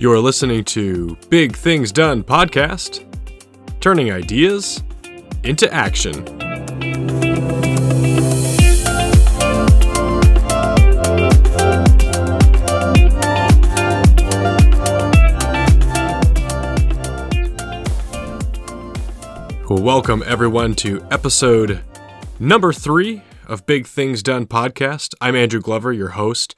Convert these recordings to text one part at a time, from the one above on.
You're listening to Big Things Done podcast, turning ideas into action. Welcome everyone to episode number three of Big Things Done podcast. I'm Andrew Glover, your host.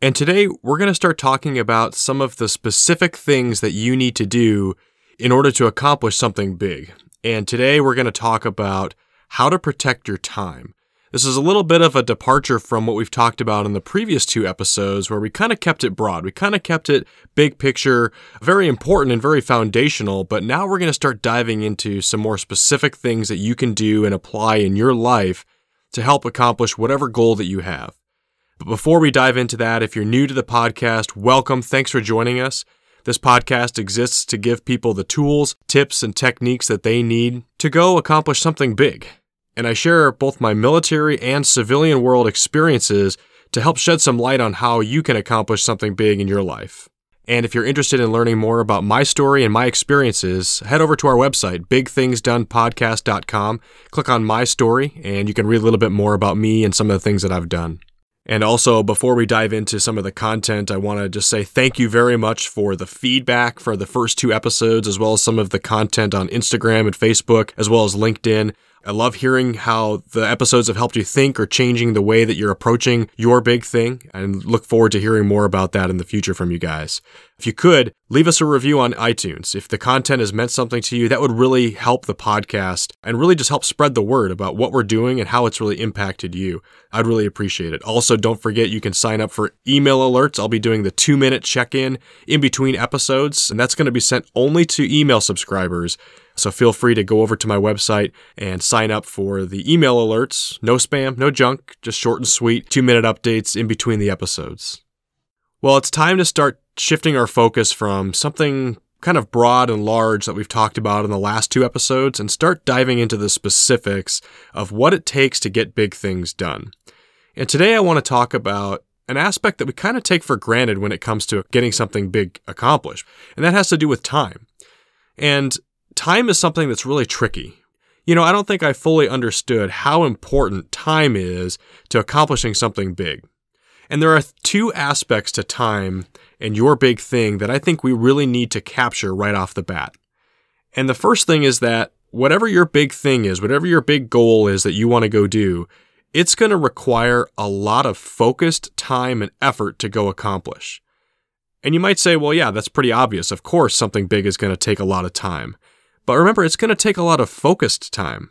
And today we're going to start talking about some of the specific things that you need to do in order to accomplish something big. And today we're going to talk about how to protect your time. This is a little bit of a departure from what we've talked about in the previous two episodes, where we kind of kept it broad. We kind of kept it big picture, very important and very foundational. But now we're going to start diving into some more specific things that you can do and apply in your life to help accomplish whatever goal that you have. But before we dive into that, if you're new to the podcast, welcome. Thanks for joining us. This podcast exists to give people the tools, tips, and techniques that they need to go accomplish something big and I share both my military and civilian world experiences to help shed some light on how you can accomplish something big in your life. And if you're interested in learning more about my story and my experiences, head over to our website, bigthingsdonepodcast.com, click on my story, and you can read a little bit more about me and some of the things that I've done. And also, before we dive into some of the content, I want to just say thank you very much for the feedback for the first two episodes, as well as some of the content on Instagram and Facebook, as well as LinkedIn. I love hearing how the episodes have helped you think or changing the way that you're approaching your big thing and look forward to hearing more about that in the future from you guys. If you could, leave us a review on iTunes. If the content has meant something to you, that would really help the podcast and really just help spread the word about what we're doing and how it's really impacted you. I'd really appreciate it. Also, don't forget you can sign up for email alerts. I'll be doing the two minute check in in between episodes, and that's going to be sent only to email subscribers. So feel free to go over to my website and sign up for the email alerts. No spam, no junk, just short and sweet, two minute updates in between the episodes. Well, it's time to start shifting our focus from something kind of broad and large that we've talked about in the last two episodes and start diving into the specifics of what it takes to get big things done. And today I want to talk about an aspect that we kind of take for granted when it comes to getting something big accomplished, and that has to do with time. And time is something that's really tricky. You know, I don't think I fully understood how important time is to accomplishing something big. And there are two aspects to time and your big thing that I think we really need to capture right off the bat. And the first thing is that whatever your big thing is, whatever your big goal is that you want to go do, it's going to require a lot of focused time and effort to go accomplish. And you might say, well, yeah, that's pretty obvious. Of course, something big is going to take a lot of time. But remember, it's going to take a lot of focused time.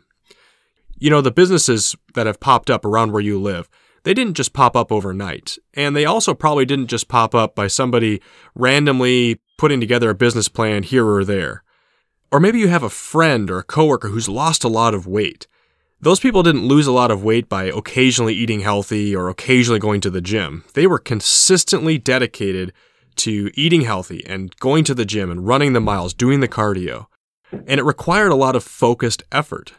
You know, the businesses that have popped up around where you live, they didn't just pop up overnight. And they also probably didn't just pop up by somebody randomly putting together a business plan here or there. Or maybe you have a friend or a coworker who's lost a lot of weight. Those people didn't lose a lot of weight by occasionally eating healthy or occasionally going to the gym. They were consistently dedicated to eating healthy and going to the gym and running the miles, doing the cardio and it required a lot of focused effort.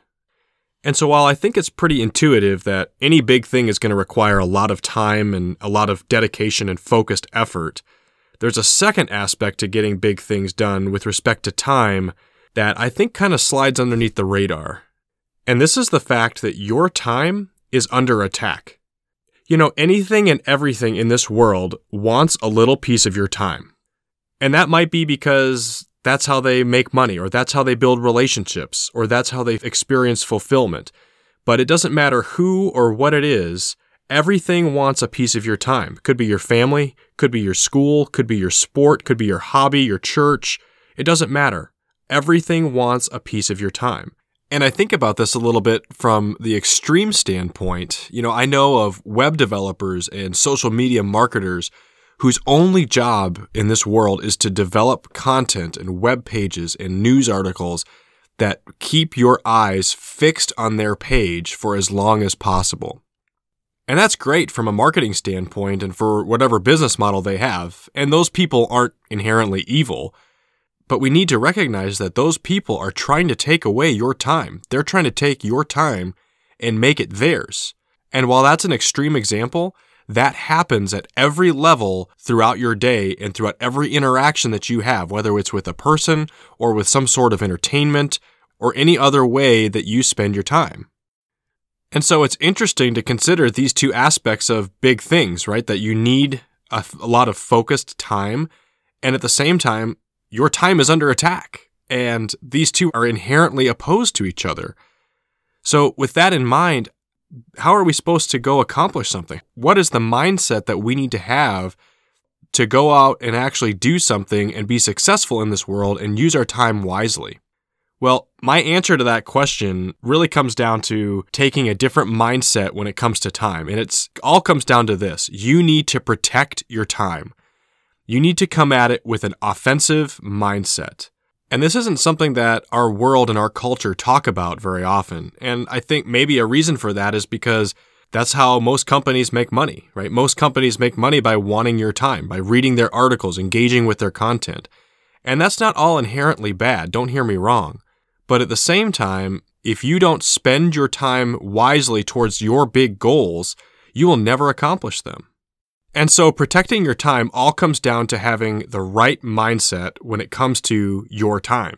And so while I think it's pretty intuitive that any big thing is going to require a lot of time and a lot of dedication and focused effort, there's a second aspect to getting big things done with respect to time that I think kind of slides underneath the radar. And this is the fact that your time is under attack. You know, anything and everything in this world wants a little piece of your time. And that might be because that's how they make money, or that's how they build relationships, or that's how they experience fulfillment. But it doesn't matter who or what it is, everything wants a piece of your time. Could be your family, could be your school, could be your sport, could be your hobby, your church. It doesn't matter. Everything wants a piece of your time. And I think about this a little bit from the extreme standpoint. You know, I know of web developers and social media marketers whose only job in this world is to develop content and web pages and news articles that keep your eyes fixed on their page for as long as possible. And that's great from a marketing standpoint and for whatever business model they have. And those people aren't inherently evil. But we need to recognize that those people are trying to take away your time. They're trying to take your time and make it theirs. And while that's an extreme example, that happens at every level throughout your day and throughout every interaction that you have, whether it's with a person or with some sort of entertainment or any other way that you spend your time. And so it's interesting to consider these two aspects of big things, right? That you need a, lot of focused time. And at the same time, your time is under attack. And these two are inherently opposed to each other. So, with that in mind, how are we supposed to go accomplish something? What is the mindset that we need to have to go out and actually do something and be successful in this world and use our time wisely? Well, my answer to that question really comes down to taking a different mindset when it comes to time. And it's all comes down to this. You need to protect your time. You need to come at it with an offensive mindset. And this isn't something that our world and our culture talk about very often. And I think maybe a reason for that is because that's how most companies make money, right? Most companies make money by wanting your time, by reading their articles, engaging with their content. And that's not all inherently bad, don't hear me wrong. But at the same time, if you don't spend your time wisely towards your big goals, you will never accomplish them. And so protecting your time all comes down to having the right mindset when it comes to your time.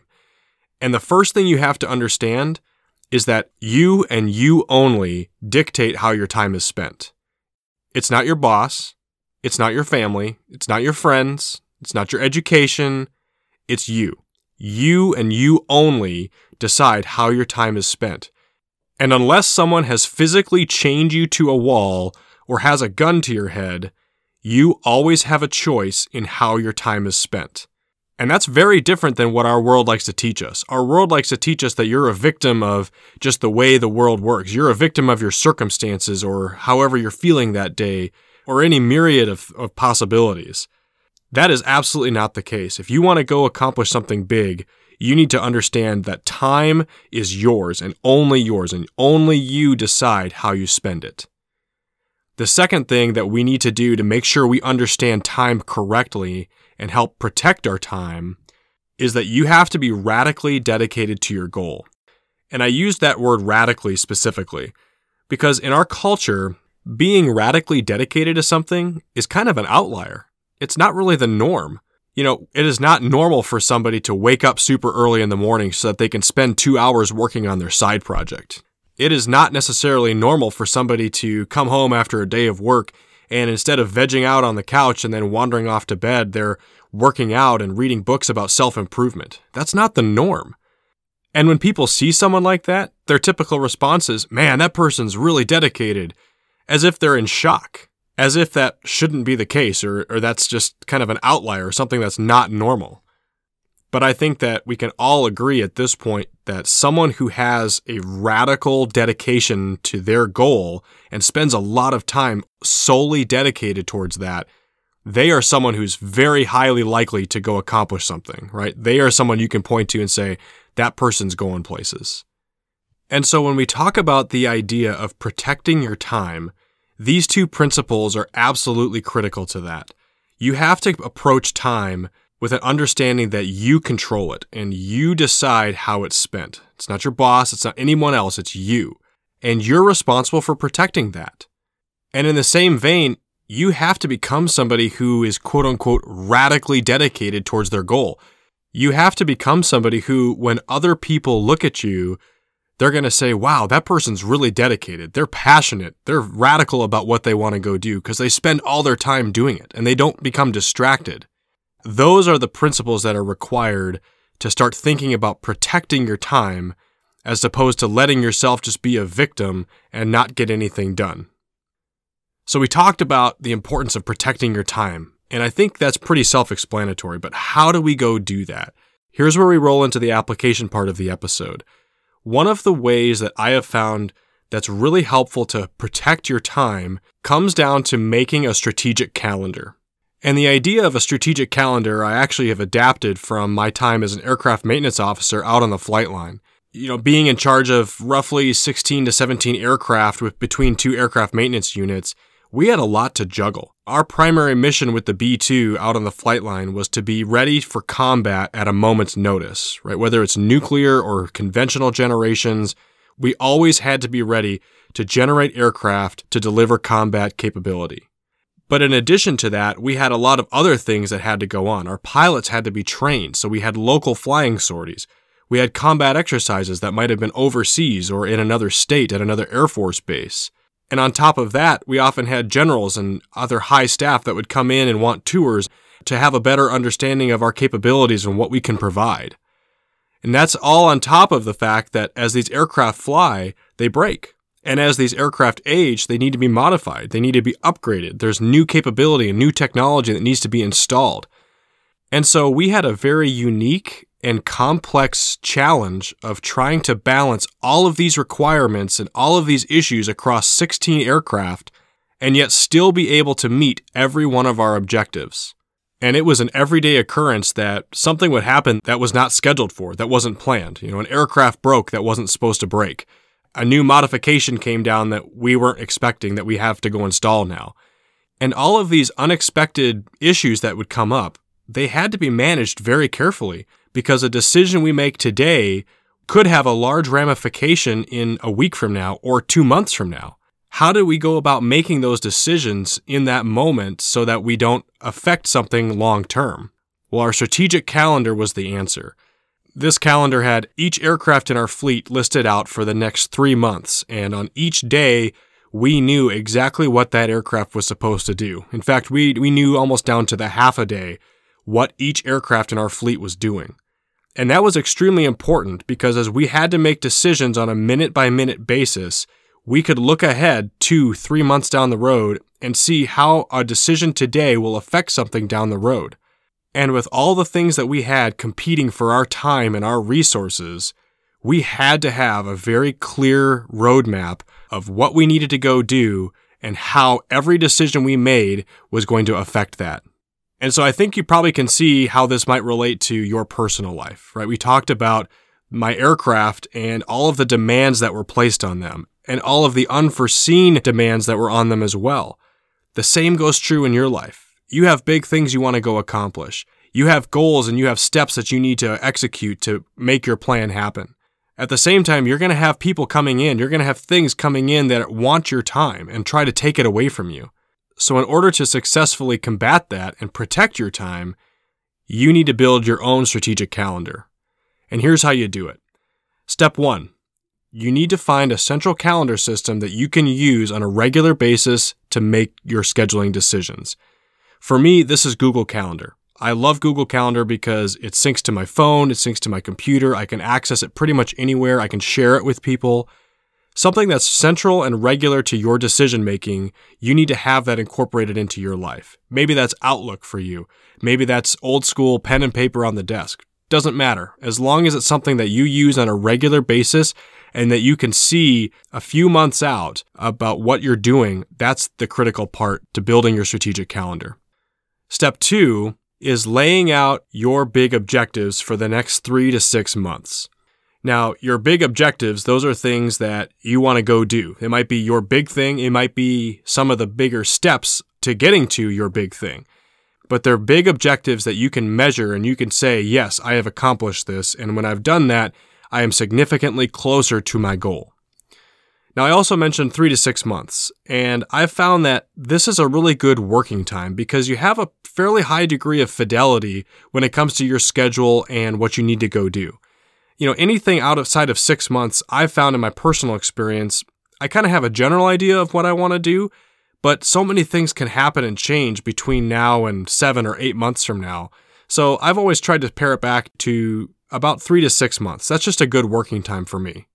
And the first thing you have to understand is that you and you only dictate how your time is spent. It's not your boss. It's not your family. It's not your friends. It's not your education. It's you. You and you only decide how your time is spent. And unless someone has physically chained you to a wall or has a gun to your head, you always have a choice in how your time is spent. And that's very different than what our world likes to teach us. Our world likes to teach us that you're a victim of just the way the world works. You're a victim of your circumstances or however you're feeling that day or any myriad of, of possibilities. That is absolutely not the case. If you want to go accomplish something big, you need to understand that time is yours and only yours, and only you decide how you spend it. The second thing that we need to do to make sure we understand time correctly and help protect our time is that you have to be radically dedicated to your goal. And I use that word radically specifically because in our culture, being radically dedicated to something is kind of an outlier it's not really the norm. You know, it is not normal for somebody to wake up super early in the morning so that they can spend two hours working on their side project. It is not necessarily normal for somebody to come home after a day of work and instead of vegging out on the couch and then wandering off to bed, they're working out and reading books about self improvement. That's not the norm. And when people see someone like that, their typical response is, man, that person's really dedicated, as if they're in shock as if that shouldn't be the case or, or that's just kind of an outlier or something that's not normal. But I think that we can all agree at this point that someone who has a radical dedication to their goal and spends a lot of time solely dedicated towards that, they are someone who's very highly likely to go accomplish something, right? They are someone you can point to and say, that person's going places. And so when we talk about the idea of protecting your time, these two principles are absolutely critical to that. You have to approach time with an understanding that you control it and you decide how it's spent. It's not your boss, it's not anyone else, it's you. And you're responsible for protecting that. And in the same vein, you have to become somebody who is quote unquote radically dedicated towards their goal. You have to become somebody who, when other people look at you, they're going to say, wow, that person's really dedicated. They're passionate. They're radical about what they want to go do because they spend all their time doing it and they don't become distracted. Those are the principles that are required to start thinking about protecting your time as opposed to letting yourself just be a victim and not get anything done. So, we talked about the importance of protecting your time, and I think that's pretty self explanatory, but how do we go do that? Here's where we roll into the application part of the episode. One of the ways that I have found that's really helpful to protect your time comes down to making a strategic calendar. And the idea of a strategic calendar I actually have adapted from my time as an aircraft maintenance officer out on the flight line. You know, being in charge of roughly 16 to 17 aircraft with between two aircraft maintenance units, we had a lot to juggle. Our primary mission with the B 2 out on the flight line was to be ready for combat at a moment's notice, right? Whether it's nuclear or conventional generations, we always had to be ready to generate aircraft to deliver combat capability. But in addition to that, we had a lot of other things that had to go on. Our pilots had to be trained, so we had local flying sorties. We had combat exercises that might have been overseas or in another state at another Air Force base. And on top of that, we often had generals and other high staff that would come in and want tours to have a better understanding of our capabilities and what we can provide. And that's all on top of the fact that as these aircraft fly, they break. And as these aircraft age, they need to be modified. They need to be upgraded. There's new capability and new technology that needs to be installed. And so we had a very unique and complex challenge of trying to balance all of these requirements and all of these issues across 16 aircraft and yet still be able to meet every one of our objectives. And it was an everyday occurrence that something would happen that was not scheduled for, that wasn't planned. You know, an aircraft broke that wasn't supposed to break. A new modification came down that we weren't expecting that we have to go install now. And all of these unexpected issues that would come up, they had to be managed very carefully because a decision we make today could have a large ramification in a week from now or two months from now. How do we go about making those decisions in that moment so that we don't affect something long term? Well, our strategic calendar was the answer. This calendar had each aircraft in our fleet listed out for the next three months, and on each day, we knew exactly what that aircraft was supposed to do. In fact, we, we knew almost down to the half a day what each aircraft in our fleet was doing. And that was extremely important because as we had to make decisions on a minute by minute basis, we could look ahead two, three months down the road and see how a decision today will affect something down the road. And with all the things that we had competing for our time and our resources, we had to have a very clear roadmap of what we needed to go do and how every decision we made was going to affect that. And so I think you probably can see how this might relate to your personal life, right? We talked about my aircraft and all of the demands that were placed on them and all of the unforeseen demands that were on them as well. The same goes true in your life. You have big things you want to go accomplish. You have goals and you have steps that you need to execute to make your plan happen. At the same time, you're going to have people coming in, you're going to have things coming in that want your time and try to take it away from you. So, in order to successfully combat that and protect your time, you need to build your own strategic calendar. And here's how you do it. Step one, you need to find a central calendar system that you can use on a regular basis to make your scheduling decisions. For me, this is Google Calendar. I love Google Calendar because it syncs to my phone, it syncs to my computer. I can access it pretty much anywhere. I can share it with people something that's central and regular to your decision making, you need to have that incorporated into your life. Maybe that's Outlook for you. Maybe that's old school pen and paper on the desk. Doesn't matter. As long as it's something that you use on a regular basis and that you can see a few months out about what you're doing, that's the critical part to building your strategic calendar. Step two is laying out your big objectives for the next three to six months. Now, your big objectives, those are things that you want to go do. It might be your big thing, it might be some of the bigger steps to getting to your big thing. But they're big objectives that you can measure and you can say, yes, I have accomplished this. And when I've done that, I am significantly closer to my goal. Now, I also mentioned three to six months, and I've found that this is a really good working time because you have a fairly high degree of fidelity when it comes to your schedule and what you need to go do you know, anything outside of six months, I've found in my personal experience, I kind of have a general idea of what I want to do, but so many things can happen and change between now and seven or eight months from now. So I've always tried to pare it back to about three to six months. That's just a good working time for me.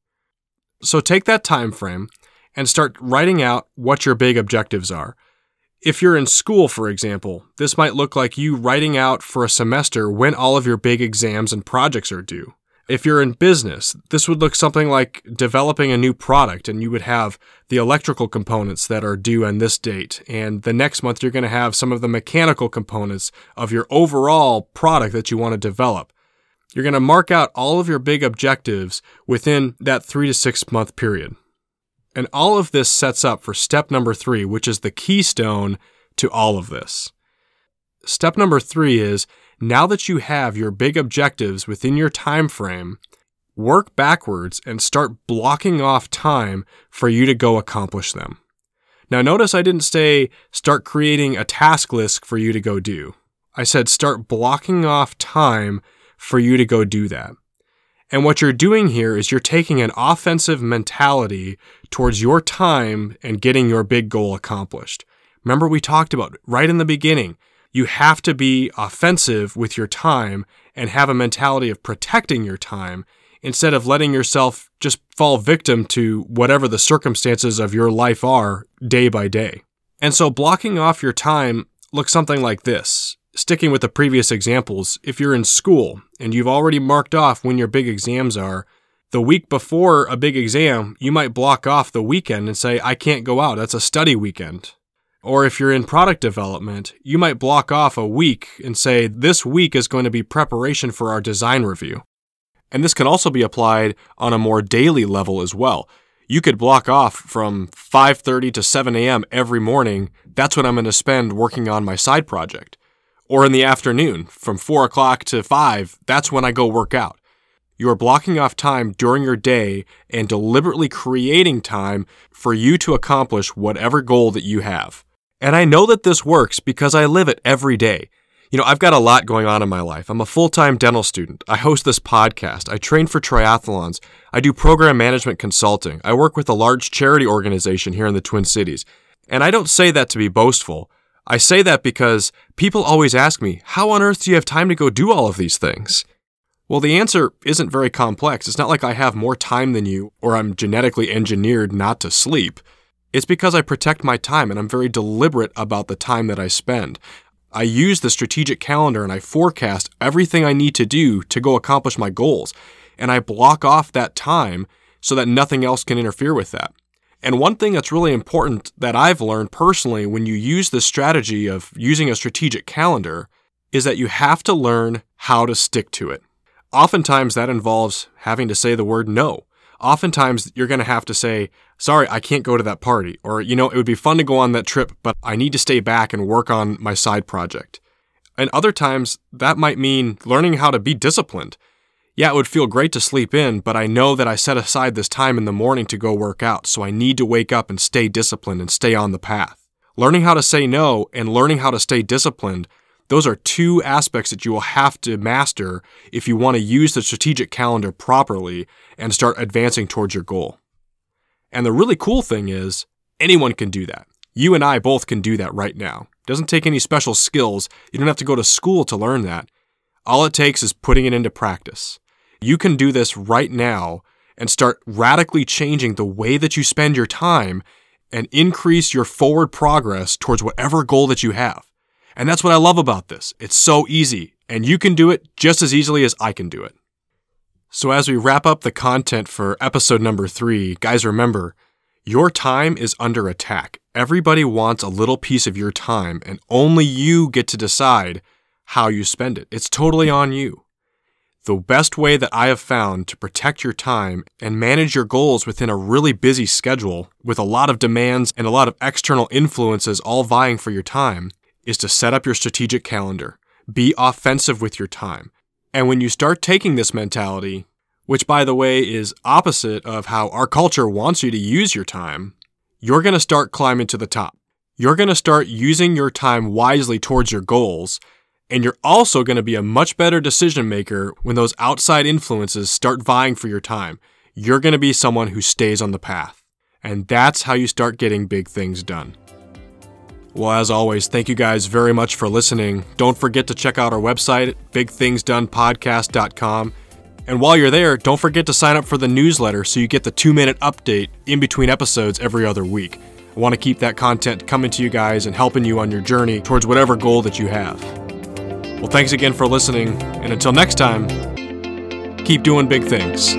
So take that time frame and start writing out what your big objectives are. If you're in school, for example, this might look like you writing out for a semester when all of your big exams and projects are due. If you're in business, this would look something like developing a new product and you would have the electrical components that are due on this date. And the next month, you're going to have some of the mechanical components of your overall product that you want to develop. You're going to mark out all of your big objectives within that three to six month period. And all of this sets up for step number three, which is the keystone to all of this. Step number three is now that you have your big objectives within your time frame, work backwards and start blocking off time for you to go accomplish them. Now, notice I didn't say start creating a task list for you to go do. I said start blocking off time for you to go do that. And what you're doing here is you're taking an offensive mentality towards your time and getting your big goal accomplished. Remember, we talked about right in the beginning, you have to be offensive with your time and have a mentality of protecting your time instead of letting yourself just fall victim to whatever the circumstances of your life are day by day. And so blocking off your time looks something like this sticking with the previous examples, if you're in school and you've already marked off when your big exams are, the week before a big exam, you might block off the weekend and say, I can't go out. That's a study weekend. Or if you're in product development, you might block off a week and say, this week is going to be preparation for our design review. And this can also be applied on a more daily level as well. You could block off from 5:30 to 7 a.m. every morning. That's what I'm going to spend working on my side project or in the afternoon from 4 o'clock to 5, that's when I go work out. You are blocking off time during your day and deliberately creating time for you to accomplish whatever goal that you have. And I know that this works because I live it every day. You know, I've got a lot going on in my life. I'm a full time dental student. I host this podcast. I train for triathlons. I do program management consulting. I work with a large charity organization here in the Twin Cities. And I don't say that to be boastful. I say that because people always ask me, how on earth do you have time to go do all of these things? Well, the answer isn't very complex. It's not like I have more time than you or I'm genetically engineered not to sleep. It's because I protect my time and I'm very deliberate about the time that I spend. I use the strategic calendar and I forecast everything I need to do to go accomplish my goals. And I block off that time so that nothing else can interfere with that. And one thing that's really important that I've learned personally when you use this strategy of using a strategic calendar is that you have to learn how to stick to it. Oftentimes that involves having to say the word no. Oftentimes you're going to have to say, sorry, I can't go to that party. Or, you know, it would be fun to go on that trip, but I need to stay back and work on my side project. And other times that might mean learning how to be disciplined yeah, it would feel great to sleep in, but I know that I set aside this time in the morning to go work out, so I need to wake up and stay disciplined and stay on the path. Learning how to say no and learning how to stay disciplined, those are two aspects that you will have to master if you want to use the strategic calendar properly and start advancing towards your goal. And the really cool thing is, anyone can do that. You and I both can do that right now. It doesn't take any special skills. You don't have to go to school to learn that. All it takes is putting it into practice. You can do this right now and start radically changing the way that you spend your time and increase your forward progress towards whatever goal that you have. And that's what I love about this. It's so easy, and you can do it just as easily as I can do it. So, as we wrap up the content for episode number three, guys, remember your time is under attack. Everybody wants a little piece of your time, and only you get to decide how you spend it. It's totally on you. The best way that I have found to protect your time and manage your goals within a really busy schedule with a lot of demands and a lot of external influences all vying for your time is to set up your strategic calendar. Be offensive with your time. And when you start taking this mentality, which by the way is opposite of how our culture wants you to use your time, you're going to start climbing to the top. You're going to start using your time wisely towards your goals and you're also going to be a much better decision maker when those outside influences start vying for your time. You're going to be someone who stays on the path. And that's how you start getting big things done. Well, as always, thank you guys very much for listening. Don't forget to check out our website, bigthingsdonepodcast.com. And while you're there, don't forget to sign up for the newsletter so you get the two minute update in between episodes every other week. I want to keep that content coming to you guys and helping you on your journey towards whatever goal that you have. Well, thanks again for listening, and until next time, keep doing big things.